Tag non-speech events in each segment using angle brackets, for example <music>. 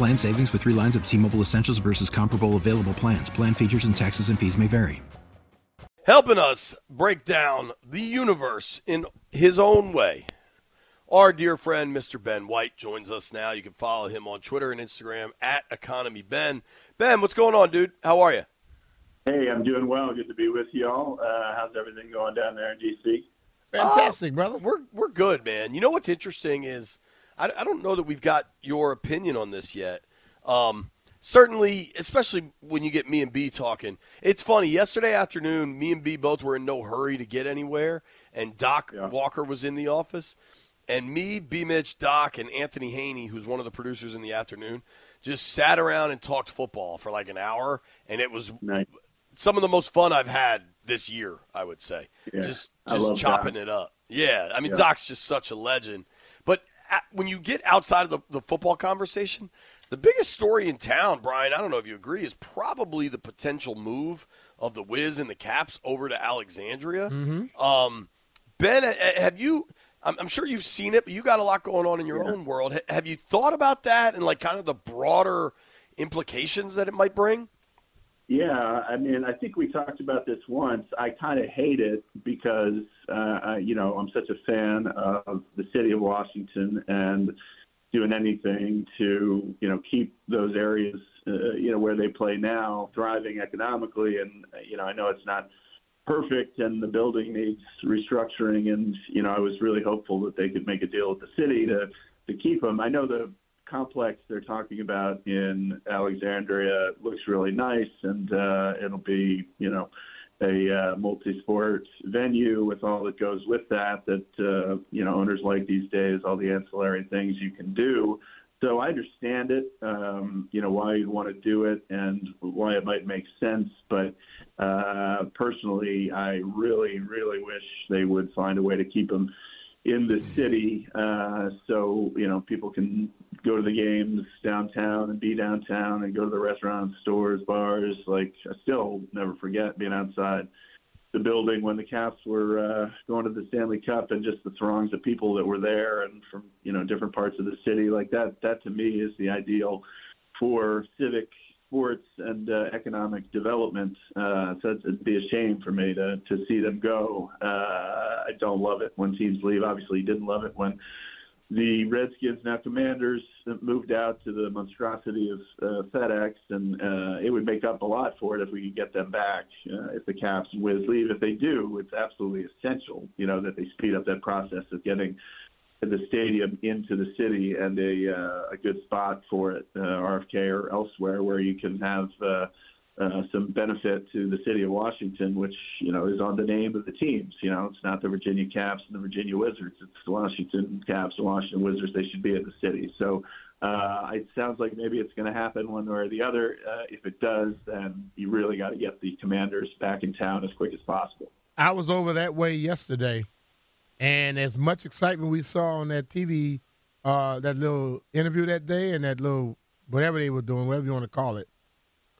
Plan savings with three lines of T Mobile Essentials versus comparable available plans. Plan features and taxes and fees may vary. Helping us break down the universe in his own way. Our dear friend, Mr. Ben White, joins us now. You can follow him on Twitter and Instagram at Economy Ben. Ben, what's going on, dude? How are you? Hey, I'm doing well. Good to be with y'all. Uh, how's everything going down there in DC? Fantastic, uh, brother. We're we're good, man. You know what's interesting is I, I don't know that we've got your opinion on this yet. Um, certainly, especially when you get me and B talking. It's funny. Yesterday afternoon, me and B both were in no hurry to get anywhere, and Doc yeah. Walker was in the office. And me, B. Mitch, Doc, and Anthony Haney, who's one of the producers in the afternoon, just sat around and talked football for like an hour, and it was nice. some of the most fun I've had this year. I would say, yeah. just just chopping Doc. it up. Yeah, I mean, yeah. Doc's just such a legend. But when you get outside of the, the football conversation, the biggest story in town, Brian, I don't know if you agree, is probably the potential move of the Wiz and the Caps over to Alexandria. Mm-hmm. Um, ben, have you? I'm, sure you've seen it, but you got a lot going on in your yeah. own world. Have you thought about that and like kind of the broader implications that it might bring? Yeah, I mean, I think we talked about this once. I kind of hate it because, uh, you know, I'm such a fan of the city of Washington and doing anything to, you know, keep those areas, uh, you know, where they play now thriving economically. And, you know, I know it's not perfect and the building needs restructuring. And, you know, I was really hopeful that they could make a deal with the city to, to keep them. I know the complex they're talking about in Alexandria looks really nice, and uh, it'll be, you know, a uh, multi-sport venue with all that goes with that. That uh, you know, owners like these days, all the ancillary things you can do. So I understand it, um, you know, why you'd want to do it and why it might make sense. But uh, personally, I really, really wish they would find a way to keep them in the city, uh, so you know people can go to the games downtown and be downtown and go to the restaurants, stores, bars. Like I still never forget being outside the building when the Caps were uh, going to the Stanley Cup and just the throngs of people that were there and from you know different parts of the city. Like that, that to me is the ideal for civic sports and uh, economic development. Uh, so it'd be a shame for me to to see them go. Uh, I don't love it when teams leave. Obviously, didn't love it when the Redskins now Commanders moved out to the monstrosity of uh, FedEx, and uh, it would make up a lot for it if we could get them back. Uh, if the Caps and Wiz leave, if they do, it's absolutely essential, you know, that they speed up that process of getting the stadium into the city and a uh, a good spot for it, uh, RFK or elsewhere, where you can have. Uh, uh, some benefit to the city of Washington, which you know is on the name of the teams. You know, it's not the Virginia Caps and the Virginia Wizards. It's the Washington Caps and Washington Wizards. They should be at the city. So uh, it sounds like maybe it's going to happen one way or the other. Uh, if it does, then you really got to get the Commanders back in town as quick as possible. I was over that way yesterday, and as much excitement we saw on that TV, uh, that little interview that day, and that little whatever they were doing, whatever you want to call it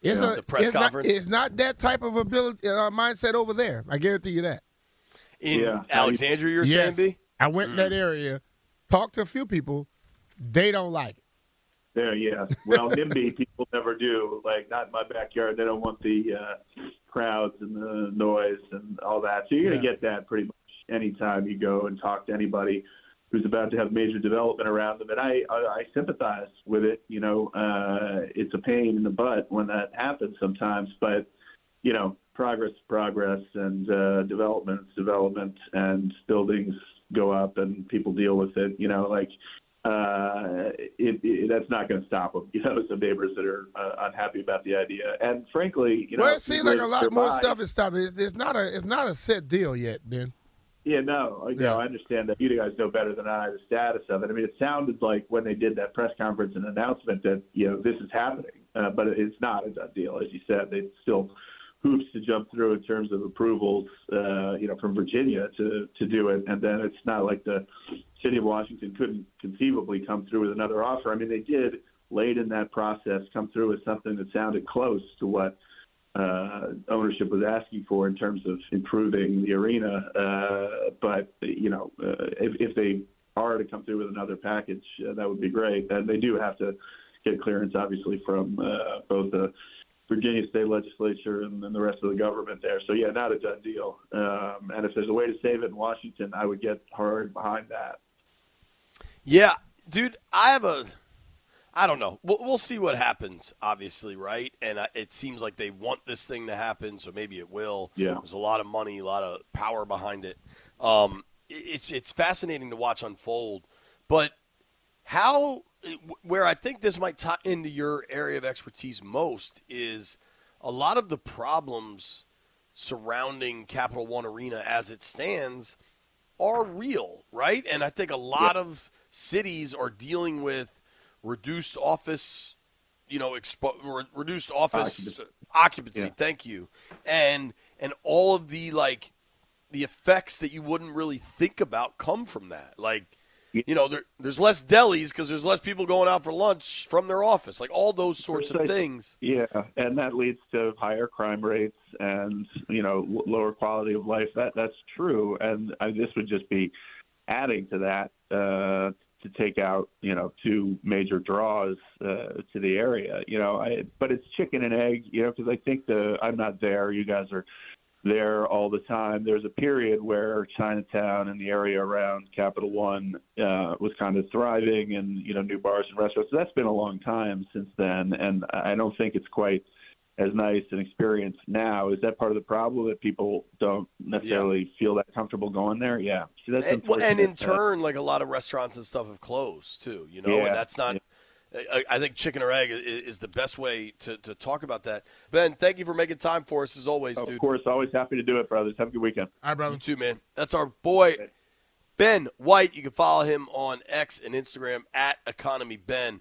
it's a, the press it's conference. Not, it's not that type of ability uh, mindset over there. I guarantee you that. In yeah. Alexandria, you're yes. saying, B? I went mm. in that mm. area, talked to a few people. They don't like it. There, yeah. Well, NIMBY <laughs> people never do. Like, not in my backyard. They don't want the uh, crowds and the noise and all that. So you're going to get that pretty much anytime you go and talk to anybody who's about to have major development around them, and I I, I sympathize with it. You know, uh, it's a pain in the butt when that happens sometimes, but you know, progress, progress, and uh, development, development, and buildings go up, and people deal with it. You know, like uh, it, it, that's not going to stop them. <laughs> You know, some neighbors that are uh, unhappy about the idea, and frankly, you know, well, it seems like a lot more stuff is stopping. It's, it's not a it's not a set deal yet, Ben. Yeah, no, you know, I understand that you guys know better than I the status of it. I mean, it sounded like when they did that press conference and announcement that you know this is happening, uh, but it's not a done deal, as you said. They still hoops to jump through in terms of approvals, uh, you know, from Virginia to to do it, and then it's not like the city of Washington couldn't conceivably come through with another offer. I mean, they did late in that process come through with something that sounded close to what uh, ownership was asking for in terms of improving the arena. Uh, but you know, uh, if, if they are to come through with another package, uh, that would be great. And they do have to get clearance, obviously, from uh, both the Virginia state legislature and, and the rest of the government there. So yeah, not a done deal. Um, and if there's a way to save it in Washington, I would get hard behind that. Yeah, dude, I have a I don't know. We'll, we'll see what happens, obviously, right? And uh, it seems like they want this thing to happen, so maybe it will. Yeah. There's a lot of money, a lot of power behind it. Um, it's it's fascinating to watch unfold, but how where I think this might tie into your area of expertise most is a lot of the problems surrounding Capital One Arena as it stands are real, right? And I think a lot yeah. of cities are dealing with reduced office, you know, expo- reduced office occupancy. occupancy yeah. Thank you, and and all of the like the effects that you wouldn't really think about come from that. Like, you know, there, there's less delis because there's less people going out for lunch from their office. Like all those sorts of things. Yeah, and that leads to higher crime rates and you know lower quality of life. That that's true, and uh, this would just be adding to that uh, to take out, you know, two major draws uh, to the area. You know, I, but it's chicken and egg. You know, because I think the I'm not there. You guys are there all the time. There's a period where Chinatown and the area around Capital One uh, was kind of thriving, and you know, new bars and restaurants. So that's been a long time since then, and I don't think it's quite as nice an experience now. Is that part of the problem that people don't necessarily yeah. feel that comfortable going there? Yeah. See, that's eh, and, and in turn, like a lot of restaurants and stuff have closed too. You know, yeah. and that's not. Yeah. I, I think chicken or egg is, is, the best way to, to talk about that. Ben, thank you for making time for us as always, of dude. Of course, always happy to do it, brothers. Have a good weekend. All right, brother. You too, man. That's our boy. Ben White, you can follow him on X and Instagram at Economy Ben.